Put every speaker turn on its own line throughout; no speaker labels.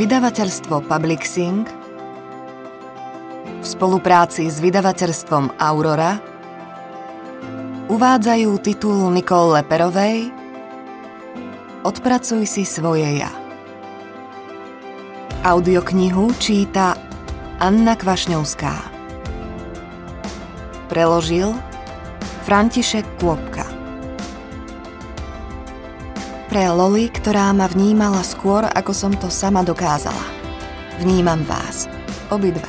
Vydavateľstvo Publixing v spolupráci s vydavateľstvom Aurora uvádzajú titul Nikol Leperovej Odpracuj si svoje ja. Audioknihu číta Anna Kvašňovská. Preložil František Kôpka. Pre Loli, ktorá ma vnímala skôr, ako som to sama dokázala. Vnímam vás, obidve.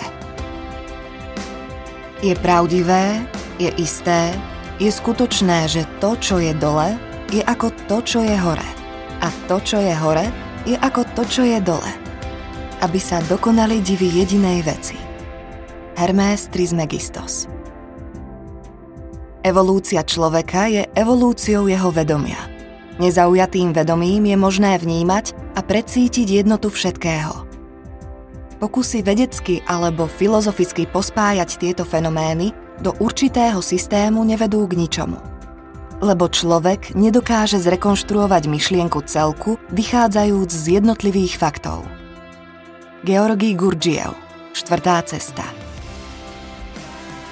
Je pravdivé, je isté, je skutočné, že to, čo je dole, je ako to, čo je hore. A to, čo je hore, je ako to, čo je dole. Aby sa dokonali divy jedinej veci. Hermès Trismegistos Evolúcia človeka je evolúciou jeho vedomia – Nezaujatým vedomím je možné vnímať a precítiť jednotu všetkého. Pokusy vedecky alebo filozoficky pospájať tieto fenomény do určitého systému nevedú k ničomu. Lebo človek nedokáže zrekonštruovať myšlienku celku, vychádzajúc z jednotlivých faktov. Georgi Gurdjiev, štvrtá cesta.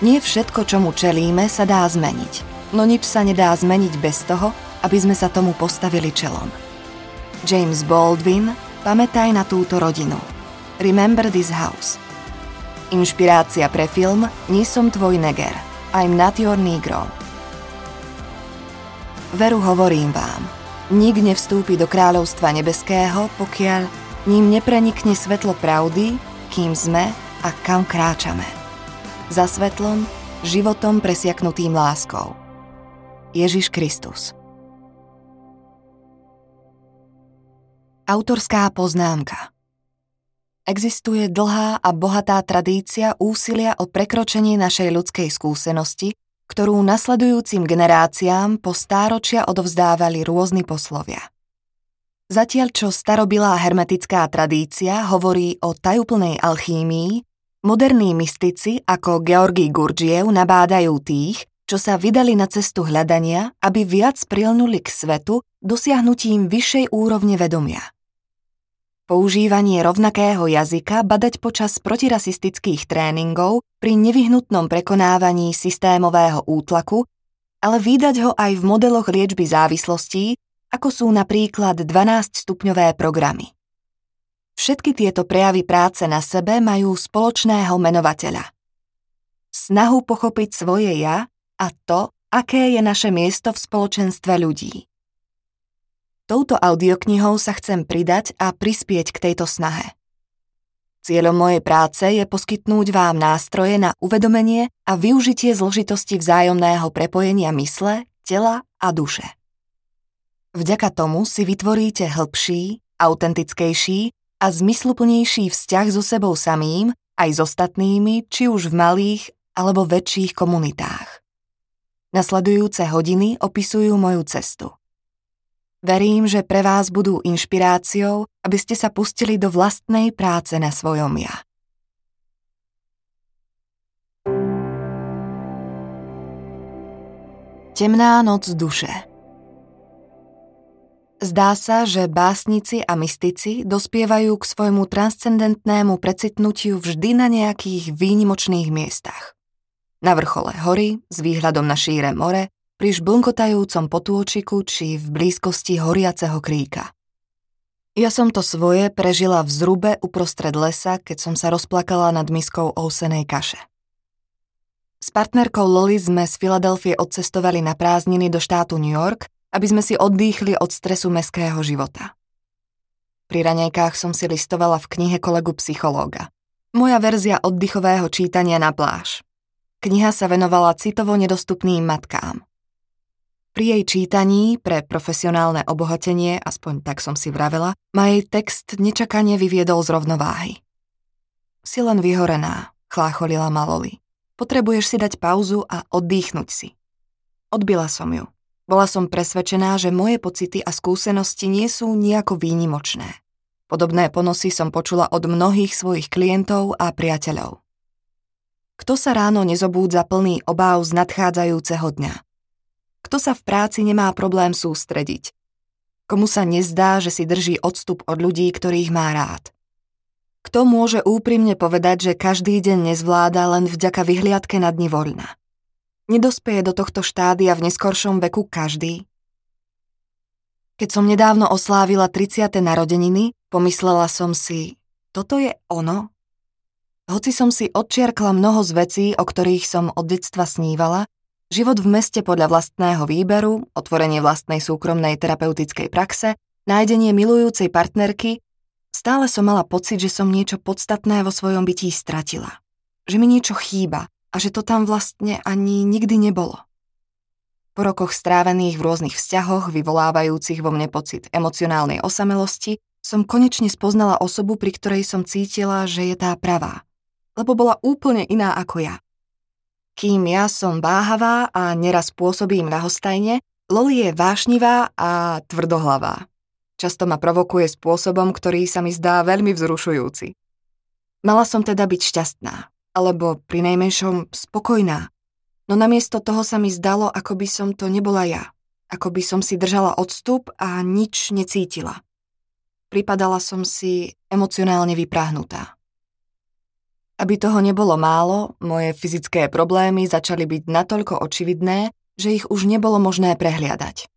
Nie všetko, čomu čelíme, sa dá zmeniť, no nič sa nedá zmeniť bez toho, aby sme sa tomu postavili čelom. James Baldwin, pamätaj na túto rodinu. Remember this house. Inšpirácia pre film Nie som tvoj neger. I'm not your negro. Veru hovorím vám, nik nevstúpi do kráľovstva nebeského, pokiaľ ním neprenikne svetlo pravdy, kým sme a kam kráčame. Za svetlom, životom presiaknutým láskou. Ježiš Kristus. Autorská poznámka Existuje dlhá a bohatá tradícia úsilia o prekročenie našej ľudskej skúsenosti, ktorú nasledujúcim generáciám po stáročia odovzdávali rôzni poslovia. Zatiaľ čo starobilá hermetická tradícia hovorí o tajúplnej alchímii, moderní mystici ako Georgi Gurdjiev nabádajú tých, čo sa vydali na cestu hľadania, aby viac prilnuli k svetu dosiahnutím vyššej úrovne vedomia – používanie rovnakého jazyka badať počas protirasistických tréningov pri nevyhnutnom prekonávaní systémového útlaku, ale vydať ho aj v modeloch liečby závislostí, ako sú napríklad 12-stupňové programy. Všetky tieto prejavy práce na sebe majú spoločného menovateľa. Snahu pochopiť svoje ja a to, aké je naše miesto v spoločenstve ľudí. Touto audioknihou sa chcem pridať a prispieť k tejto snahe. Cieľom mojej práce je poskytnúť vám nástroje na uvedomenie a využitie zložitosti vzájomného prepojenia mysle, tela a duše. Vďaka tomu si vytvoríte hĺbší, autentickejší a zmysluplnejší vzťah so sebou samým aj s ostatnými, či už v malých alebo väčších komunitách. Nasledujúce hodiny opisujú moju cestu. Verím, že pre vás budú inšpiráciou, aby ste sa pustili do vlastnej práce na svojom ja. Temná noc duše Zdá sa, že básnici a mystici dospievajú k svojmu transcendentnému precitnutiu vždy na nejakých výnimočných miestach. Na vrchole hory, s výhľadom na šíre more, pri žblnkotajúcom potôčiku či v blízkosti horiaceho kríka. Ja som to svoje prežila v zrube uprostred lesa, keď som sa rozplakala nad miskou ousenej kaše. S partnerkou Loli sme z Filadelfie odcestovali na prázdniny do štátu New York, aby sme si oddýchli od stresu meského života. Pri ranejkách som si listovala v knihe kolegu psychológa. Moja verzia oddychového čítania na pláž. Kniha sa venovala citovo nedostupným matkám. Pri jej čítaní pre profesionálne obohatenie, aspoň tak som si vravela, ma jej text nečakane vyviedol z rovnováhy. Si len vyhorená, chlácholila Maloli. Potrebuješ si dať pauzu a oddychnúť si. Odbila som ju. Bola som presvedčená, že moje pocity a skúsenosti nie sú nejako výnimočné. Podobné ponosy som počula od mnohých svojich klientov a priateľov. Kto sa ráno nezobúdza plný obáv z nadchádzajúceho dňa? Kto sa v práci nemá problém sústrediť? Komu sa nezdá, že si drží odstup od ľudí, ktorých má rád? Kto môže úprimne povedať, že každý deň nezvláda len vďaka vyhliadke na dni voľna? Nedospeje do tohto štádia v neskoršom veku každý. Keď som nedávno oslávila 30. narodeniny, pomyslela som si, toto je ono? Hoci som si odčiarkla mnoho z vecí, o ktorých som od detstva snívala, život v meste podľa vlastného výberu, otvorenie vlastnej súkromnej terapeutickej praxe, nájdenie milujúcej partnerky, stále som mala pocit, že som niečo podstatné vo svojom bytí stratila. Že mi niečo chýba, a že to tam vlastne ani nikdy nebolo. Po rokoch strávených v rôznych vzťahoch, vyvolávajúcich vo mne pocit emocionálnej osamelosti, som konečne spoznala osobu, pri ktorej som cítila, že je tá pravá. Lebo bola úplne iná ako ja. Kým ja som váhavá a neraz pôsobím na hostajne, Loli je vášnivá a tvrdohlavá. Často ma provokuje spôsobom, ktorý sa mi zdá veľmi vzrušujúci. Mala som teda byť šťastná alebo pri najmenšom spokojná. No namiesto toho sa mi zdalo, ako by som to nebola ja. Ako by som si držala odstup a nič necítila. Pripadala som si emocionálne vypráhnutá. Aby toho nebolo málo, moje fyzické problémy začali byť natoľko očividné, že ich už nebolo možné prehliadať.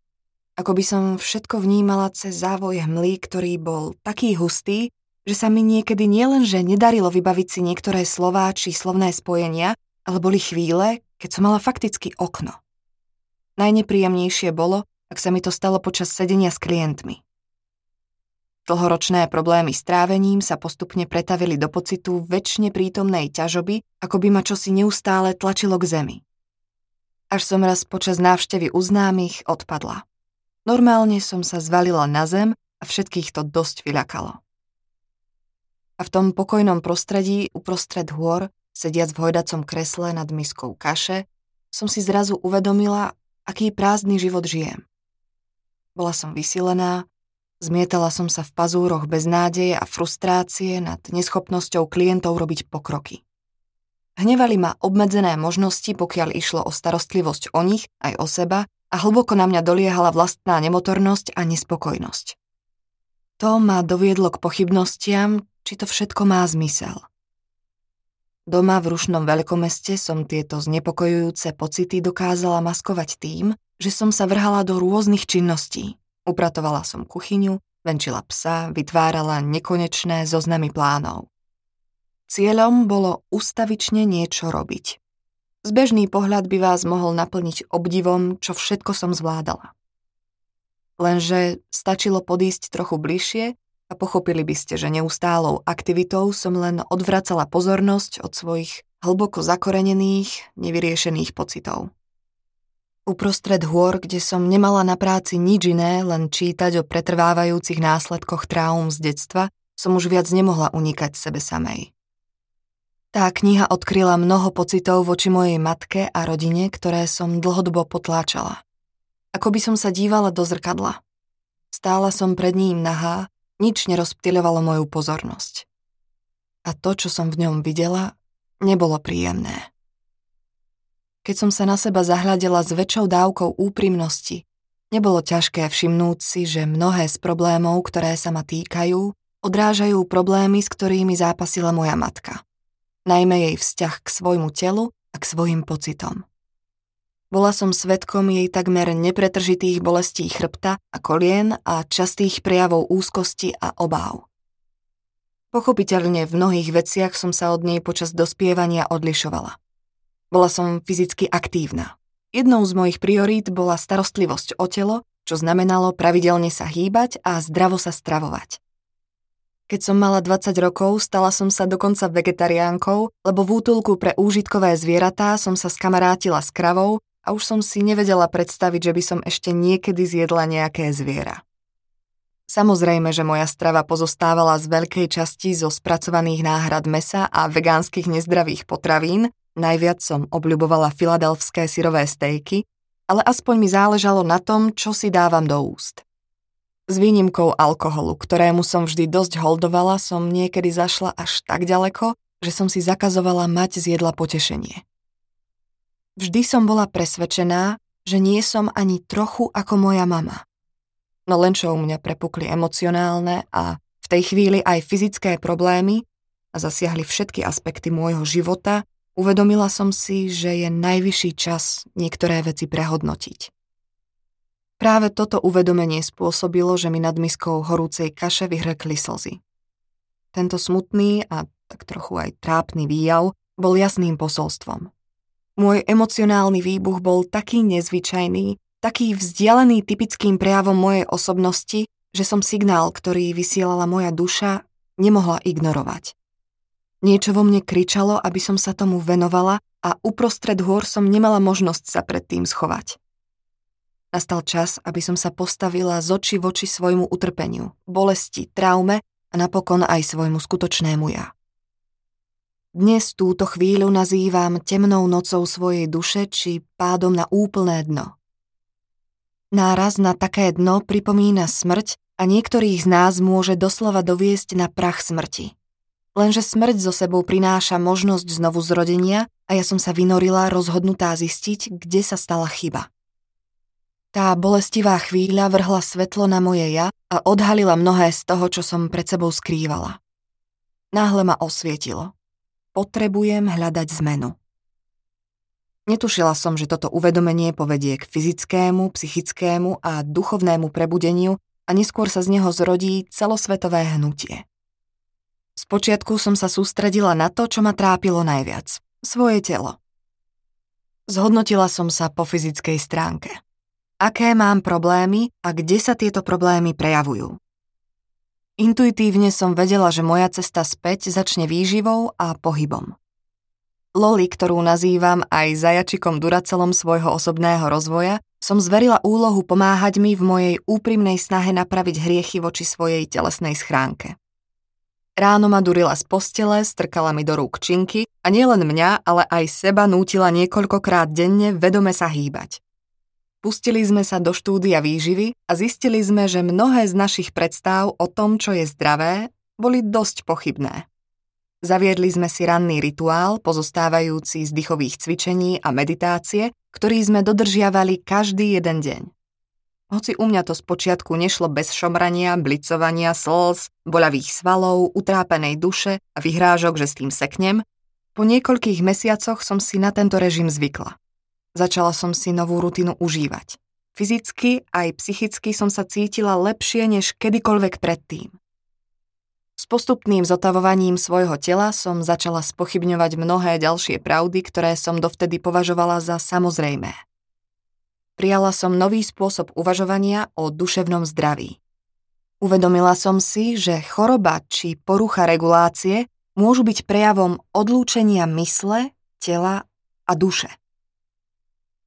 Ako by som všetko vnímala cez závoj hmly, ktorý bol taký hustý, že sa mi niekedy nielenže nedarilo vybaviť si niektoré slová či slovné spojenia, ale boli chvíle, keď som mala fakticky okno. Najnepríjemnejšie bolo, ak sa mi to stalo počas sedenia s klientmi. Dlhoročné problémy s trávením sa postupne pretavili do pocitu väčšine prítomnej ťažoby, ako by ma čosi neustále tlačilo k zemi. Až som raz počas návštevy u známych odpadla. Normálne som sa zvalila na zem a všetkých to dosť vyľakalo. A v tom pokojnom prostredí, uprostred hôr, sediac v hojdacom kresle nad miskou kaše, som si zrazu uvedomila, aký prázdny život žijem. Bola som vysilená, zmietala som sa v pazúroch bez nádeje a frustrácie nad neschopnosťou klientov robiť pokroky. Hnevali ma obmedzené možnosti, pokiaľ išlo o starostlivosť o nich aj o seba a hlboko na mňa doliehala vlastná nemotornosť a nespokojnosť. To ma doviedlo k pochybnostiam, či to všetko má zmysel. Doma v rušnom veľkomeste som tieto znepokojujúce pocity dokázala maskovať tým, že som sa vrhala do rôznych činností. Upratovala som kuchyňu, venčila psa, vytvárala nekonečné zoznamy plánov. Cieľom bolo ustavične niečo robiť. Zbežný pohľad by vás mohol naplniť obdivom, čo všetko som zvládala. Lenže stačilo podísť trochu bližšie a pochopili by ste, že neustálou aktivitou som len odvracala pozornosť od svojich hlboko zakorenených, nevyriešených pocitov. Uprostred hôr, kde som nemala na práci nič iné, len čítať o pretrvávajúcich následkoch traum z detstva, som už viac nemohla unikať sebe samej. Tá kniha odkryla mnoho pocitov voči mojej matke a rodine, ktoré som dlhodobo potláčala. Ako by som sa dívala do zrkadla. Stála som pred ním nahá nič nerozptýľovalo moju pozornosť. A to, čo som v ňom videla, nebolo príjemné. Keď som sa na seba zahľadela s väčšou dávkou úprimnosti, nebolo ťažké všimnúť si, že mnohé z problémov, ktoré sa ma týkajú, odrážajú problémy, s ktorými zápasila moja matka. Najmä jej vzťah k svojmu telu a k svojim pocitom. Bola som svetkom jej takmer nepretržitých bolestí chrbta a kolien a častých prejavov úzkosti a obáv. Pochopiteľne v mnohých veciach som sa od nej počas dospievania odlišovala. Bola som fyzicky aktívna. Jednou z mojich priorít bola starostlivosť o telo, čo znamenalo pravidelne sa hýbať a zdravo sa stravovať. Keď som mala 20 rokov, stala som sa dokonca vegetariánkou, lebo v útulku pre úžitkové zvieratá som sa skamarátila s kravou a už som si nevedela predstaviť, že by som ešte niekedy zjedla nejaké zviera. Samozrejme, že moja strava pozostávala z veľkej časti zo spracovaných náhrad mesa a vegánskych nezdravých potravín, najviac som obľubovala filadelfské syrové stejky, ale aspoň mi záležalo na tom, čo si dávam do úst. S výnimkou alkoholu, ktorému som vždy dosť holdovala, som niekedy zašla až tak ďaleko, že som si zakazovala mať z jedla potešenie. Vždy som bola presvedčená, že nie som ani trochu ako moja mama. No len čo u mňa prepukli emocionálne a v tej chvíli aj fyzické problémy, a zasiahli všetky aspekty môjho života, uvedomila som si, že je najvyšší čas niektoré veci prehodnotiť. Práve toto uvedomenie spôsobilo, že mi nad miskou horúcej kaše vyhrkli slzy. Tento smutný a tak trochu aj trápny výjav bol jasným posolstvom. Môj emocionálny výbuch bol taký nezvyčajný, taký vzdialený typickým prejavom mojej osobnosti, že som signál, ktorý vysielala moja duša, nemohla ignorovať. Niečo vo mne kričalo, aby som sa tomu venovala a uprostred hôr som nemala možnosť sa pred tým schovať. Nastal čas, aby som sa postavila z oči voči svojmu utrpeniu, bolesti, traume a napokon aj svojmu skutočnému ja. Dnes túto chvíľu nazývam temnou nocou svojej duše či pádom na úplné dno. Náraz na také dno pripomína smrť a niektorých z nás môže doslova doviesť na prach smrti. Lenže smrť zo sebou prináša možnosť znovu zrodenia a ja som sa vynorila rozhodnutá zistiť, kde sa stala chyba. Tá bolestivá chvíľa vrhla svetlo na moje ja a odhalila mnohé z toho, čo som pred sebou skrývala. Náhle ma osvietilo. Potrebujem hľadať zmenu. Netušila som, že toto uvedomenie povedie k fyzickému, psychickému a duchovnému prebudeniu a neskôr sa z neho zrodí celosvetové hnutie. Spočiatku som sa sústredila na to, čo ma trápilo najviac. Svoje telo. Zhodnotila som sa po fyzickej stránke. Aké mám problémy a kde sa tieto problémy prejavujú. Intuitívne som vedela, že moja cesta späť začne výživou a pohybom. Loli, ktorú nazývam aj zajačikom duracelom svojho osobného rozvoja, som zverila úlohu pomáhať mi v mojej úprimnej snahe napraviť hriechy voči svojej telesnej schránke. Ráno ma durila z postele, strkala mi do rúk činky a nielen mňa, ale aj seba nútila niekoľkokrát denne vedome sa hýbať. Pustili sme sa do štúdia výživy a zistili sme, že mnohé z našich predstav o tom, čo je zdravé, boli dosť pochybné. Zaviedli sme si ranný rituál, pozostávajúci z dýchových cvičení a meditácie, ktorý sme dodržiavali každý jeden deň. Hoci u mňa to spočiatku nešlo bez šomrania, blicovania, slz, boľavých svalov, utrápenej duše a vyhrážok, že s tým seknem, po niekoľkých mesiacoch som si na tento režim zvykla. Začala som si novú rutinu užívať. Fyzicky aj psychicky som sa cítila lepšie než kedykoľvek predtým. S postupným zotavovaním svojho tela som začala spochybňovať mnohé ďalšie pravdy, ktoré som dovtedy považovala za samozrejmé. Prijala som nový spôsob uvažovania o duševnom zdraví. Uvedomila som si, že choroba či porucha regulácie môžu byť prejavom odlúčenia mysle, tela a duše.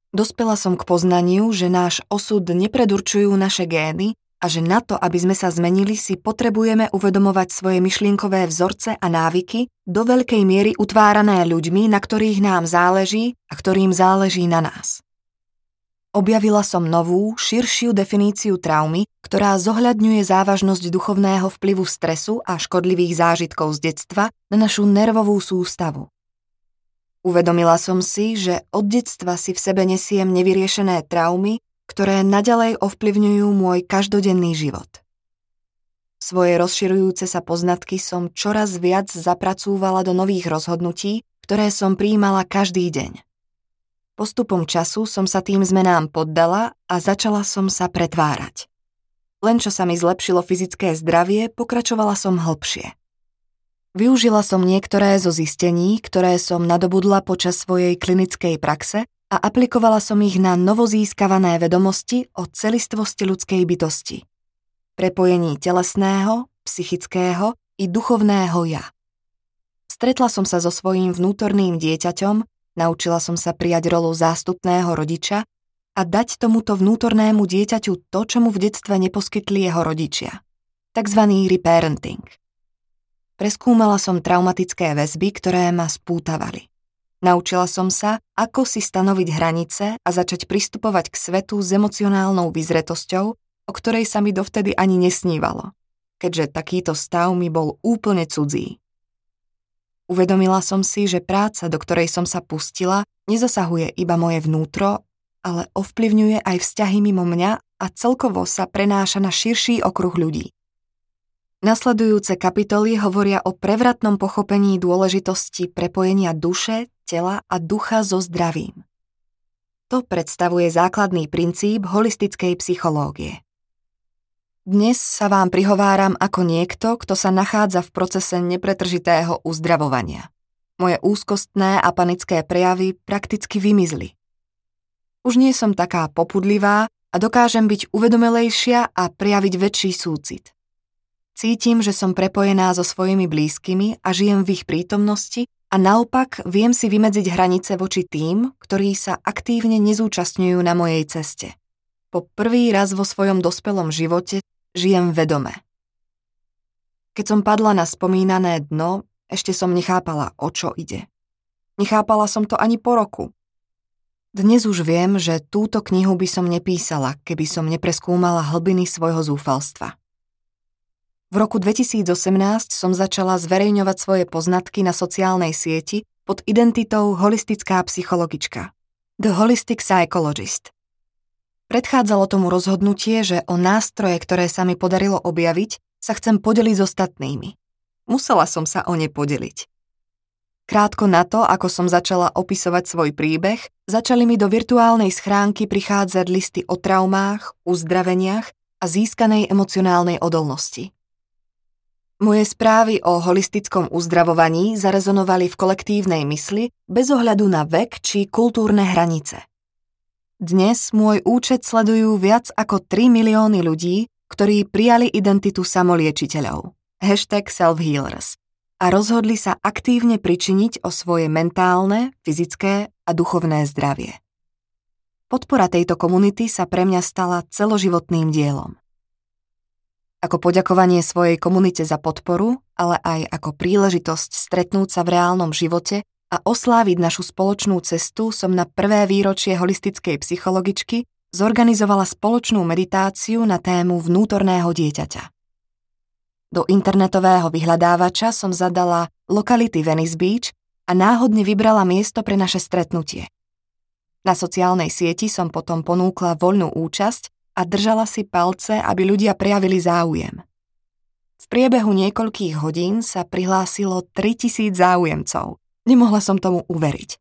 Dospela som k poznaniu, že náš osud nepredurčujú naše gény a že na to, aby sme sa zmenili, si potrebujeme uvedomovať svoje myšlienkové vzorce a návyky, do veľkej miery utvárané ľuďmi, na ktorých nám záleží a ktorým záleží na nás. Objavila som novú, širšiu definíciu traumy, ktorá zohľadňuje závažnosť duchovného vplyvu stresu a škodlivých zážitkov z detstva na našu nervovú sústavu. Uvedomila som si, že od detstva si v sebe nesiem nevyriešené traumy, ktoré naďalej ovplyvňujú môj každodenný život. Svoje rozširujúce sa poznatky som čoraz viac zapracúvala do nových rozhodnutí, ktoré som príjmala každý deň. Postupom času som sa tým zmenám poddala a začala som sa pretvárať. Len čo sa mi zlepšilo fyzické zdravie, pokračovala som hlbšie. Využila som niektoré zo zistení, ktoré som nadobudla počas svojej klinickej praxe a aplikovala som ich na novozískavané vedomosti o celistvosti ľudskej bytosti. Prepojení telesného, psychického i duchovného ja. Stretla som sa so svojím vnútorným dieťaťom, naučila som sa prijať rolu zástupného rodiča a dať tomuto vnútornému dieťaťu to, čo mu v detstve neposkytli jeho rodičia. Takzvaný reparenting – Preskúmala som traumatické väzby, ktoré ma spútavali. Naučila som sa, ako si stanoviť hranice a začať pristupovať k svetu s emocionálnou vyzretosťou, o ktorej sa mi dovtedy ani nesnívalo, keďže takýto stav mi bol úplne cudzí. Uvedomila som si, že práca, do ktorej som sa pustila, nezasahuje iba moje vnútro, ale ovplyvňuje aj vzťahy mimo mňa a celkovo sa prenáša na širší okruh ľudí. Nasledujúce kapitoly hovoria o prevratnom pochopení dôležitosti prepojenia duše, tela a ducha so zdravím. To predstavuje základný princíp holistickej psychológie. Dnes sa vám prihováram ako niekto, kto sa nachádza v procese nepretržitého uzdravovania. Moje úzkostné a panické prejavy prakticky vymizli. Už nie som taká popudlivá a dokážem byť uvedomelejšia a prejaviť väčší súcit. Cítim, že som prepojená so svojimi blízkymi a žijem v ich prítomnosti a naopak viem si vymedziť hranice voči tým, ktorí sa aktívne nezúčastňujú na mojej ceste. Po prvý raz vo svojom dospelom živote žijem vedome. Keď som padla na spomínané dno, ešte som nechápala, o čo ide. Nechápala som to ani po roku. Dnes už viem, že túto knihu by som nepísala, keby som nepreskúmala hlbiny svojho zúfalstva. V roku 2018 som začala zverejňovať svoje poznatky na sociálnej sieti pod identitou holistická psychologička. The Holistic Psychologist. Predchádzalo tomu rozhodnutie, že o nástroje, ktoré sa mi podarilo objaviť, sa chcem podeliť s ostatnými. Musela som sa o ne podeliť. Krátko na to, ako som začala opisovať svoj príbeh, začali mi do virtuálnej schránky prichádzať listy o traumách, uzdraveniach a získanej emocionálnej odolnosti. Moje správy o holistickom uzdravovaní zarezonovali v kolektívnej mysli bez ohľadu na vek či kultúrne hranice. Dnes môj účet sledujú viac ako 3 milióny ľudí, ktorí prijali identitu samoliečiteľov. Hashtag self-healers a rozhodli sa aktívne pričiniť o svoje mentálne, fyzické a duchovné zdravie. Podpora tejto komunity sa pre mňa stala celoživotným dielom ako poďakovanie svojej komunite za podporu, ale aj ako príležitosť stretnúť sa v reálnom živote a osláviť našu spoločnú cestu som na prvé výročie holistickej psychologičky zorganizovala spoločnú meditáciu na tému vnútorného dieťaťa. Do internetového vyhľadávača som zadala lokality Venice Beach a náhodne vybrala miesto pre naše stretnutie. Na sociálnej sieti som potom ponúkla voľnú účasť a držala si palce, aby ľudia prejavili záujem. V priebehu niekoľkých hodín sa prihlásilo 3000 záujemcov. Nemohla som tomu uveriť.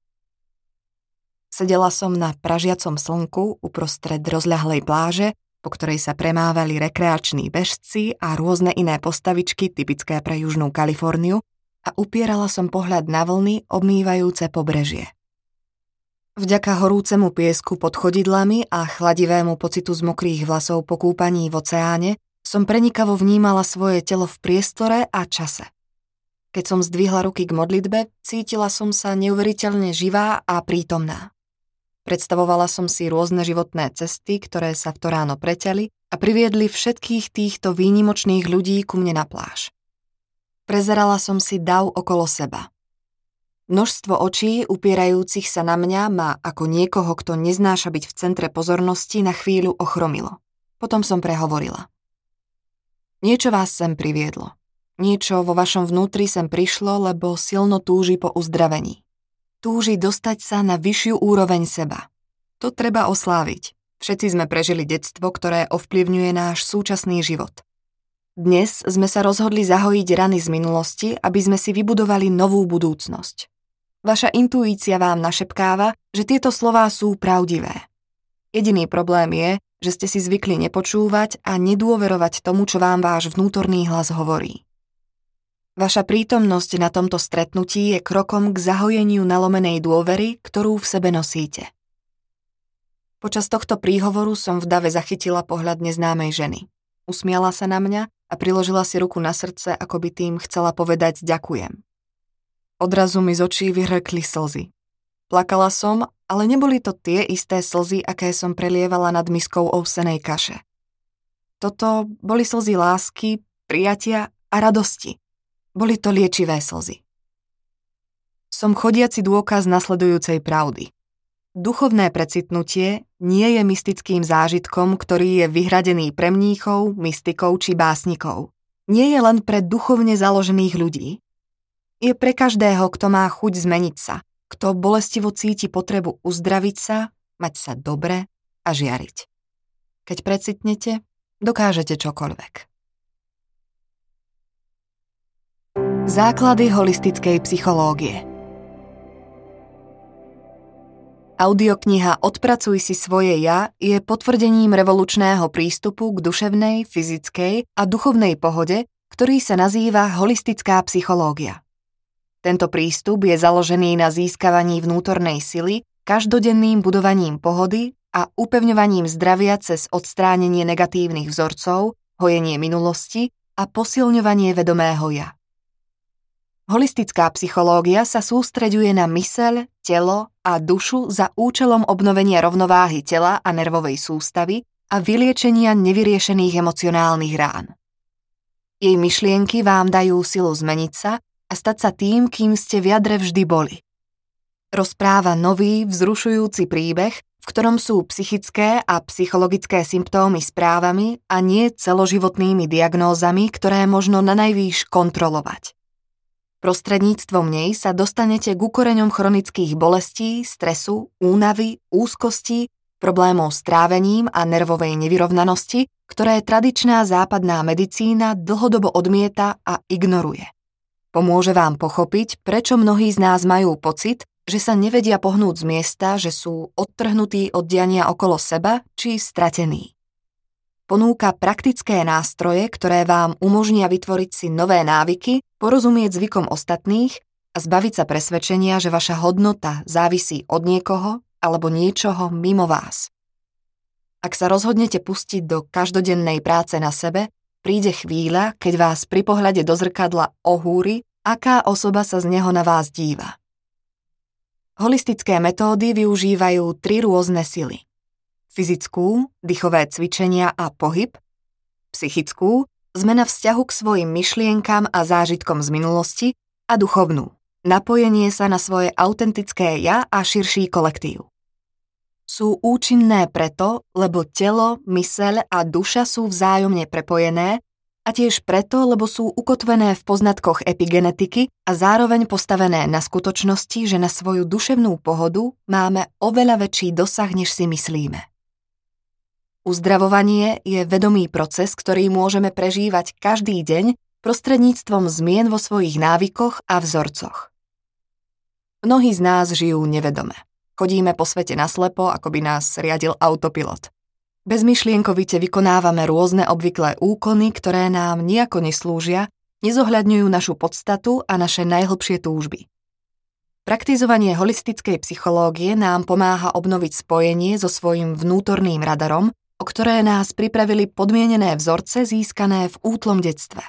Sedela som na pražiacom slnku uprostred rozľahlej pláže, po ktorej sa premávali rekreační bežci a rôzne iné postavičky typické pre Južnú Kaliforniu a upierala som pohľad na vlny obmývajúce pobrežie. Vďaka horúcemu piesku pod chodidlami a chladivému pocitu z mokrých vlasov po kúpaní v oceáne som prenikavo vnímala svoje telo v priestore a čase. Keď som zdvihla ruky k modlitbe, cítila som sa neuveriteľne živá a prítomná. Predstavovala som si rôzne životné cesty, ktoré sa v to ráno preťali a priviedli všetkých týchto výnimočných ľudí ku mne na pláž. Prezerala som si dav okolo seba – Množstvo očí upierajúcich sa na mňa ma ako niekoho, kto neznáša byť v centre pozornosti, na chvíľu ochromilo. Potom som prehovorila. Niečo vás sem priviedlo. Niečo vo vašom vnútri sem prišlo, lebo silno túži po uzdravení. Túži dostať sa na vyššiu úroveň seba. To treba osláviť. Všetci sme prežili detstvo, ktoré ovplyvňuje náš súčasný život. Dnes sme sa rozhodli zahojiť rany z minulosti, aby sme si vybudovali novú budúcnosť. Vaša intuícia vám našepkáva, že tieto slová sú pravdivé. Jediný problém je, že ste si zvykli nepočúvať a nedôverovať tomu, čo vám váš vnútorný hlas hovorí. Vaša prítomnosť na tomto stretnutí je krokom k zahojeniu nalomenej dôvery, ktorú v sebe nosíte. Počas tohto príhovoru som v dave zachytila pohľad neznámej ženy. Usmiala sa na mňa a priložila si ruku na srdce, ako by tým chcela povedať ďakujem. Odrazu mi z očí vyhrkli slzy. Plakala som, ale neboli to tie isté slzy, aké som prelievala nad miskou ovsenej kaše. Toto boli slzy lásky, prijatia a radosti. Boli to liečivé slzy. Som chodiaci dôkaz nasledujúcej pravdy. Duchovné precitnutie nie je mystickým zážitkom, ktorý je vyhradený pre mníchov, mystikov či básnikov. Nie je len pre duchovne založených ľudí, je pre každého, kto má chuť zmeniť sa, kto bolestivo cíti potrebu uzdraviť sa, mať sa dobre a žiariť. Keď precitnete, dokážete čokoľvek. Základy holistickej psychológie Audiokniha Odpracuj si svoje ja je potvrdením revolučného prístupu k duševnej, fyzickej a duchovnej pohode, ktorý sa nazýva holistická psychológia. Tento prístup je založený na získavaní vnútornej sily, každodenným budovaním pohody a upevňovaním zdravia cez odstránenie negatívnych vzorcov, hojenie minulosti a posilňovanie vedomého ja. Holistická psychológia sa sústreďuje na myseľ, telo a dušu za účelom obnovenia rovnováhy tela a nervovej sústavy a vyliečenia nevyriešených emocionálnych rán. Jej myšlienky vám dajú silu zmeniť sa a stať sa tým, kým ste v jadre vždy boli. Rozpráva nový, vzrušujúci príbeh, v ktorom sú psychické a psychologické symptómy správami a nie celoživotnými diagnózami, ktoré možno na najvýš kontrolovať. Prostredníctvom nej sa dostanete k ukoreňom chronických bolestí, stresu, únavy, úzkosti, problémov s trávením a nervovej nevyrovnanosti, ktoré tradičná západná medicína dlhodobo odmieta a ignoruje. Pomôže vám pochopiť, prečo mnohí z nás majú pocit, že sa nevedia pohnúť z miesta, že sú odtrhnutí od diania okolo seba či stratení ponúka praktické nástroje, ktoré vám umožnia vytvoriť si nové návyky, porozumieť zvykom ostatných a zbaviť sa presvedčenia, že vaša hodnota závisí od niekoho alebo niečoho mimo vás. Ak sa rozhodnete pustiť do každodennej práce na sebe, príde chvíľa, keď vás pri pohľade do zrkadla ohúri, aká osoba sa z neho na vás díva. Holistické metódy využívajú tri rôzne sily fyzickú, dýchové cvičenia a pohyb, psychickú, zmena vzťahu k svojim myšlienkam a zážitkom z minulosti a duchovnú, napojenie sa na svoje autentické ja a širší kolektív. Sú účinné preto, lebo telo, myseľ a duša sú vzájomne prepojené a tiež preto, lebo sú ukotvené v poznatkoch epigenetiky a zároveň postavené na skutočnosti, že na svoju duševnú pohodu máme oveľa väčší dosah, než si myslíme. Uzdravovanie je vedomý proces, ktorý môžeme prežívať každý deň prostredníctvom zmien vo svojich návykoch a vzorcoch. Mnohí z nás žijú nevedome. Chodíme po svete naslepo, ako by nás riadil autopilot. Bezmyšlienkovite vykonávame rôzne obvyklé úkony, ktoré nám nejako neslúžia, nezohľadňujú našu podstatu a naše najhlbšie túžby. Praktizovanie holistickej psychológie nám pomáha obnoviť spojenie so svojím vnútorným radarom o ktoré nás pripravili podmienené vzorce získané v útlom detstve.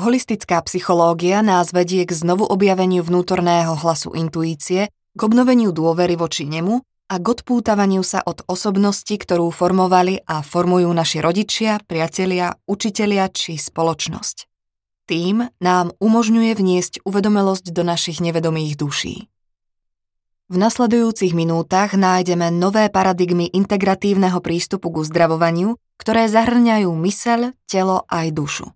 Holistická psychológia nás vedie k znovu objaveniu vnútorného hlasu intuície, k obnoveniu dôvery voči nemu a k odpútavaniu sa od osobnosti, ktorú formovali a formujú naši rodičia, priatelia, učitelia či spoločnosť. Tým nám umožňuje vniesť uvedomelosť do našich nevedomých duší. V nasledujúcich minútach nájdeme nové paradigmy integratívneho prístupu k uzdravovaniu, ktoré zahrňajú myseľ, telo aj dušu.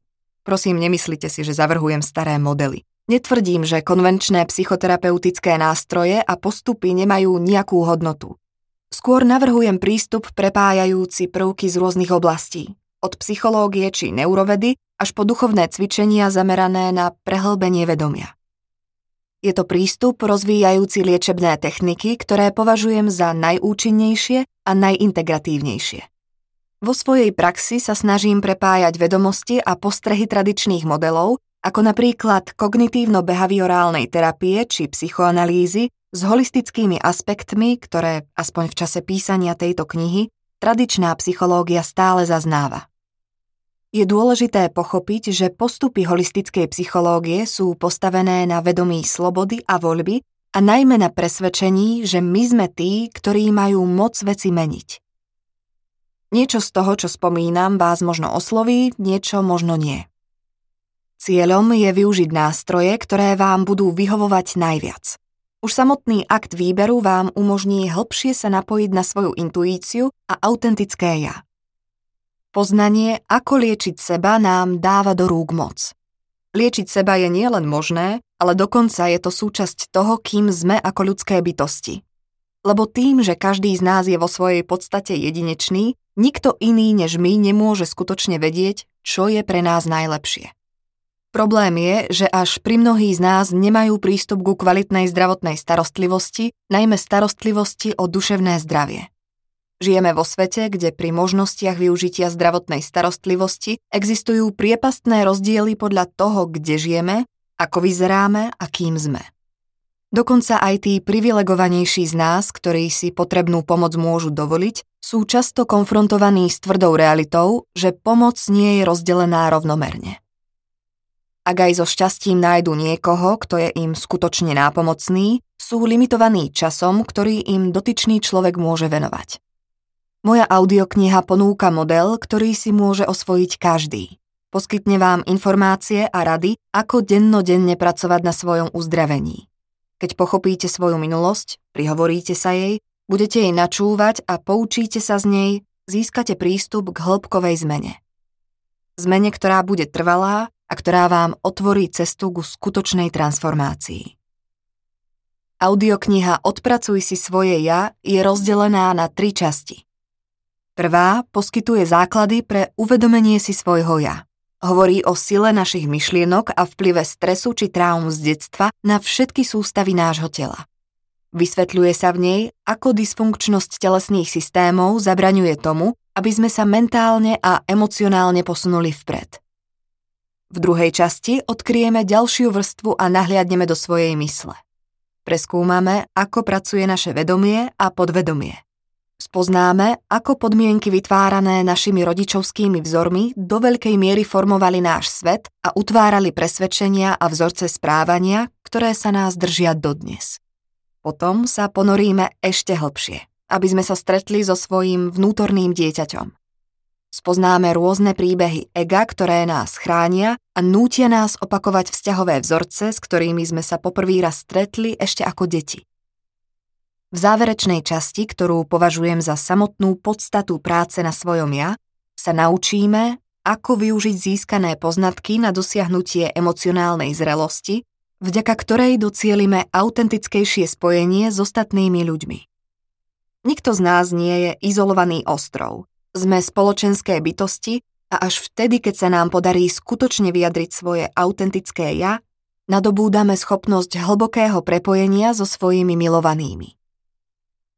Prosím, nemyslite si, že zavrhujem staré modely. Netvrdím, že konvenčné psychoterapeutické nástroje a postupy nemajú nejakú hodnotu. Skôr navrhujem prístup prepájajúci prvky z rôznych oblastí, od psychológie či neurovedy až po duchovné cvičenia zamerané na prehlbenie vedomia. Je to prístup rozvíjajúci liečebné techniky, ktoré považujem za najúčinnejšie a najintegratívnejšie. Vo svojej praxi sa snažím prepájať vedomosti a postrehy tradičných modelov, ako napríklad kognitívno-behaviorálnej terapie či psychoanalýzy, s holistickými aspektmi, ktoré, aspoň v čase písania tejto knihy, tradičná psychológia stále zaznáva. Je dôležité pochopiť, že postupy holistickej psychológie sú postavené na vedomí slobody a voľby a najmä na presvedčení, že my sme tí, ktorí majú moc veci meniť. Niečo z toho, čo spomínam, vás možno osloví, niečo možno nie. Cieľom je využiť nástroje, ktoré vám budú vyhovovať najviac. Už samotný akt výberu vám umožní hĺbšie sa napojiť na svoju intuíciu a autentické ja. Poznanie, ako liečiť seba, nám dáva do rúk moc. Liečiť seba je nielen možné, ale dokonca je to súčasť toho, kým sme ako ľudské bytosti. Lebo tým, že každý z nás je vo svojej podstate jedinečný, nikto iný než my nemôže skutočne vedieť, čo je pre nás najlepšie. Problém je, že až pri mnohých z nás nemajú prístup ku kvalitnej zdravotnej starostlivosti, najmä starostlivosti o duševné zdravie. Žijeme vo svete, kde pri možnostiach využitia zdravotnej starostlivosti existujú priepastné rozdiely podľa toho, kde žijeme, ako vyzeráme a kým sme. Dokonca aj tí privilegovanejší z nás, ktorí si potrebnú pomoc môžu dovoliť, sú často konfrontovaní s tvrdou realitou, že pomoc nie je rozdelená rovnomerne. Ak aj so šťastím nájdu niekoho, kto je im skutočne nápomocný, sú limitovaní časom, ktorý im dotyčný človek môže venovať. Moja audiokniha ponúka model, ktorý si môže osvojiť každý. Poskytne vám informácie a rady, ako dennodenne pracovať na svojom uzdravení. Keď pochopíte svoju minulosť, prihovoríte sa jej, budete jej načúvať a poučíte sa z nej, získate prístup k hĺbkovej zmene. Zmene, ktorá bude trvalá a ktorá vám otvorí cestu ku skutočnej transformácii. Audiokniha Odpracuj si svoje ja je rozdelená na tri časti. Prvá poskytuje základy pre uvedomenie si svojho ja. Hovorí o sile našich myšlienok a vplyve stresu či traum z detstva na všetky sústavy nášho tela. Vysvetľuje sa v nej, ako dysfunkčnosť telesných systémov zabraňuje tomu, aby sme sa mentálne a emocionálne posunuli vpred. V druhej časti odkryjeme ďalšiu vrstvu a nahliadneme do svojej mysle. Preskúmame, ako pracuje naše vedomie a podvedomie. Spoznáme, ako podmienky vytvárané našimi rodičovskými vzormi do veľkej miery formovali náš svet a utvárali presvedčenia a vzorce správania, ktoré sa nás držia dodnes. Potom sa ponoríme ešte hlbšie, aby sme sa stretli so svojím vnútorným dieťaťom. Spoznáme rôzne príbehy ega, ktoré nás chránia a nútia nás opakovať vzťahové vzorce, s ktorými sme sa poprvý raz stretli ešte ako deti. V záverečnej časti, ktorú považujem za samotnú podstatu práce na svojom ja, sa naučíme, ako využiť získané poznatky na dosiahnutie emocionálnej zrelosti, vďaka ktorej docielime autentickejšie spojenie s ostatnými ľuďmi. Nikto z nás nie je izolovaný ostrov – sme spoločenské bytosti a až vtedy, keď sa nám podarí skutočne vyjadriť svoje autentické ja, nadobúdame schopnosť hlbokého prepojenia so svojimi milovanými.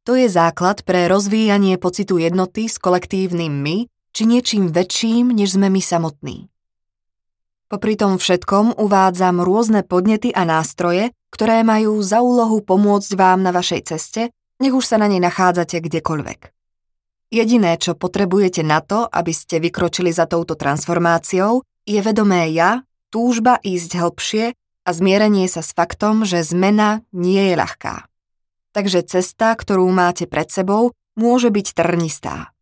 To je základ pre rozvíjanie pocitu jednoty s kolektívnym my, či niečím väčším, než sme my samotní. Popri tom všetkom uvádzam rôzne podnety a nástroje, ktoré majú za úlohu pomôcť vám na vašej ceste, nech už sa na nej nachádzate kdekoľvek. Jediné, čo potrebujete na to, aby ste vykročili za touto transformáciou, je vedomé ja, túžba ísť hlbšie a zmierenie sa s faktom, že zmena nie je ľahká. Takže cesta, ktorú máte pred sebou, môže byť trnistá.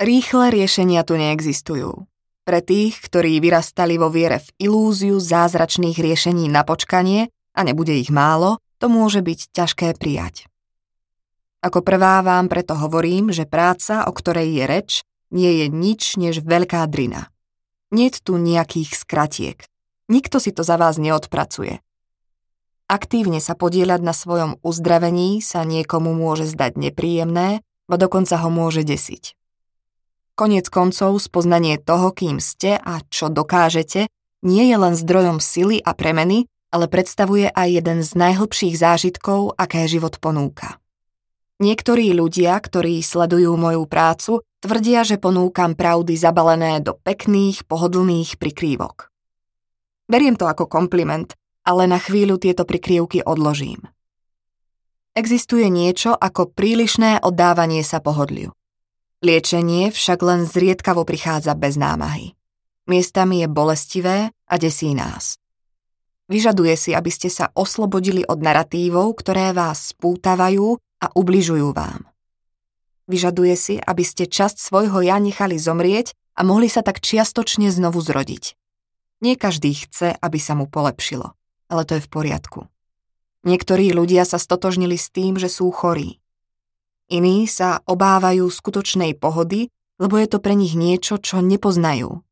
Rýchle riešenia tu neexistujú. Pre tých, ktorí vyrastali vo viere v ilúziu zázračných riešení na počkanie, a nebude ich málo, to môže byť ťažké prijať. Ako prvá vám preto hovorím, že práca, o ktorej je reč, nie je nič než veľká drina. Niet tu nejakých skratiek. Nikto si to za vás neodpracuje. Aktívne sa podieľať na svojom uzdravení sa niekomu môže zdať nepríjemné, bo dokonca ho môže desiť. Konec koncov spoznanie toho, kým ste a čo dokážete, nie je len zdrojom sily a premeny, ale predstavuje aj jeden z najhlbších zážitkov, aké život ponúka. Niektorí ľudia, ktorí sledujú moju prácu, tvrdia, že ponúkam pravdy zabalené do pekných, pohodlných prikrývok. Beriem to ako kompliment, ale na chvíľu tieto prikrývky odložím. Existuje niečo ako prílišné oddávanie sa pohodliu. Liečenie však len zriedkavo prichádza bez námahy. Miestami je bolestivé a desí nás. Vyžaduje si, aby ste sa oslobodili od naratívov, ktoré vás spútavajú a ubližujú vám. Vyžaduje si, aby ste časť svojho ja nechali zomrieť a mohli sa tak čiastočne znovu zrodiť. Nie každý chce, aby sa mu polepšilo, ale to je v poriadku. Niektorí ľudia sa stotožnili s tým, že sú chorí. Iní sa obávajú skutočnej pohody, lebo je to pre nich niečo, čo nepoznajú.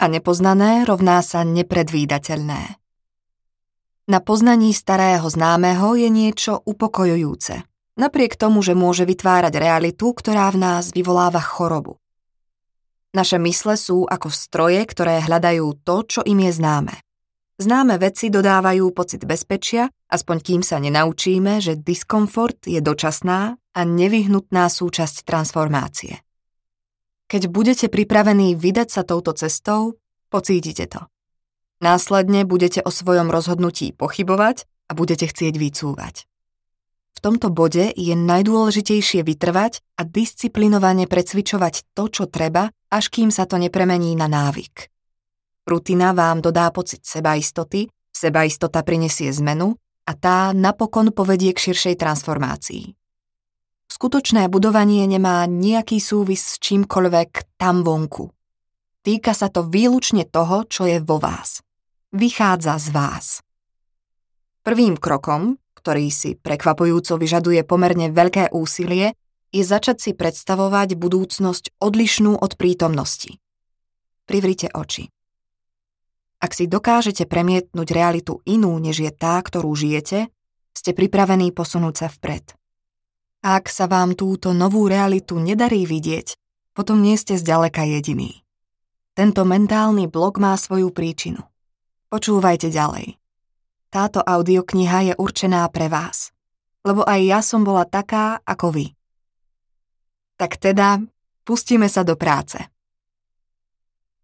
A nepoznané rovná sa nepredvídateľné. Na poznaní starého známeho je niečo upokojujúce napriek tomu, že môže vytvárať realitu, ktorá v nás vyvoláva chorobu. Naše mysle sú ako stroje, ktoré hľadajú to, čo im je známe. Známe veci dodávajú pocit bezpečia, aspoň kým sa nenaučíme, že diskomfort je dočasná a nevyhnutná súčasť transformácie. Keď budete pripravení vydať sa touto cestou, pocítite to. Následne budete o svojom rozhodnutí pochybovať a budete chcieť vycúvať. V tomto bode je najdôležitejšie vytrvať a disciplinovane precvičovať to, čo treba, až kým sa to nepremení na návyk. Rutina vám dodá pocit sebaistoty, sebaistota prinesie zmenu a tá napokon povedie k širšej transformácii. Skutočné budovanie nemá nejaký súvis s čímkoľvek tam vonku. Týka sa to výlučne toho, čo je vo vás. Vychádza z vás. Prvým krokom, ktorý si prekvapujúco vyžaduje pomerne veľké úsilie, je začať si predstavovať budúcnosť odlišnú od prítomnosti. Privrite oči. Ak si dokážete premietnúť realitu inú, než je tá, ktorú žijete, ste pripravení posunúť sa vpred. Ak sa vám túto novú realitu nedarí vidieť, potom nie ste zďaleka jediný. Tento mentálny blok má svoju príčinu. Počúvajte ďalej. Táto audiokniha je určená pre vás, lebo aj ja som bola taká ako vy. Tak teda, pustíme sa do práce.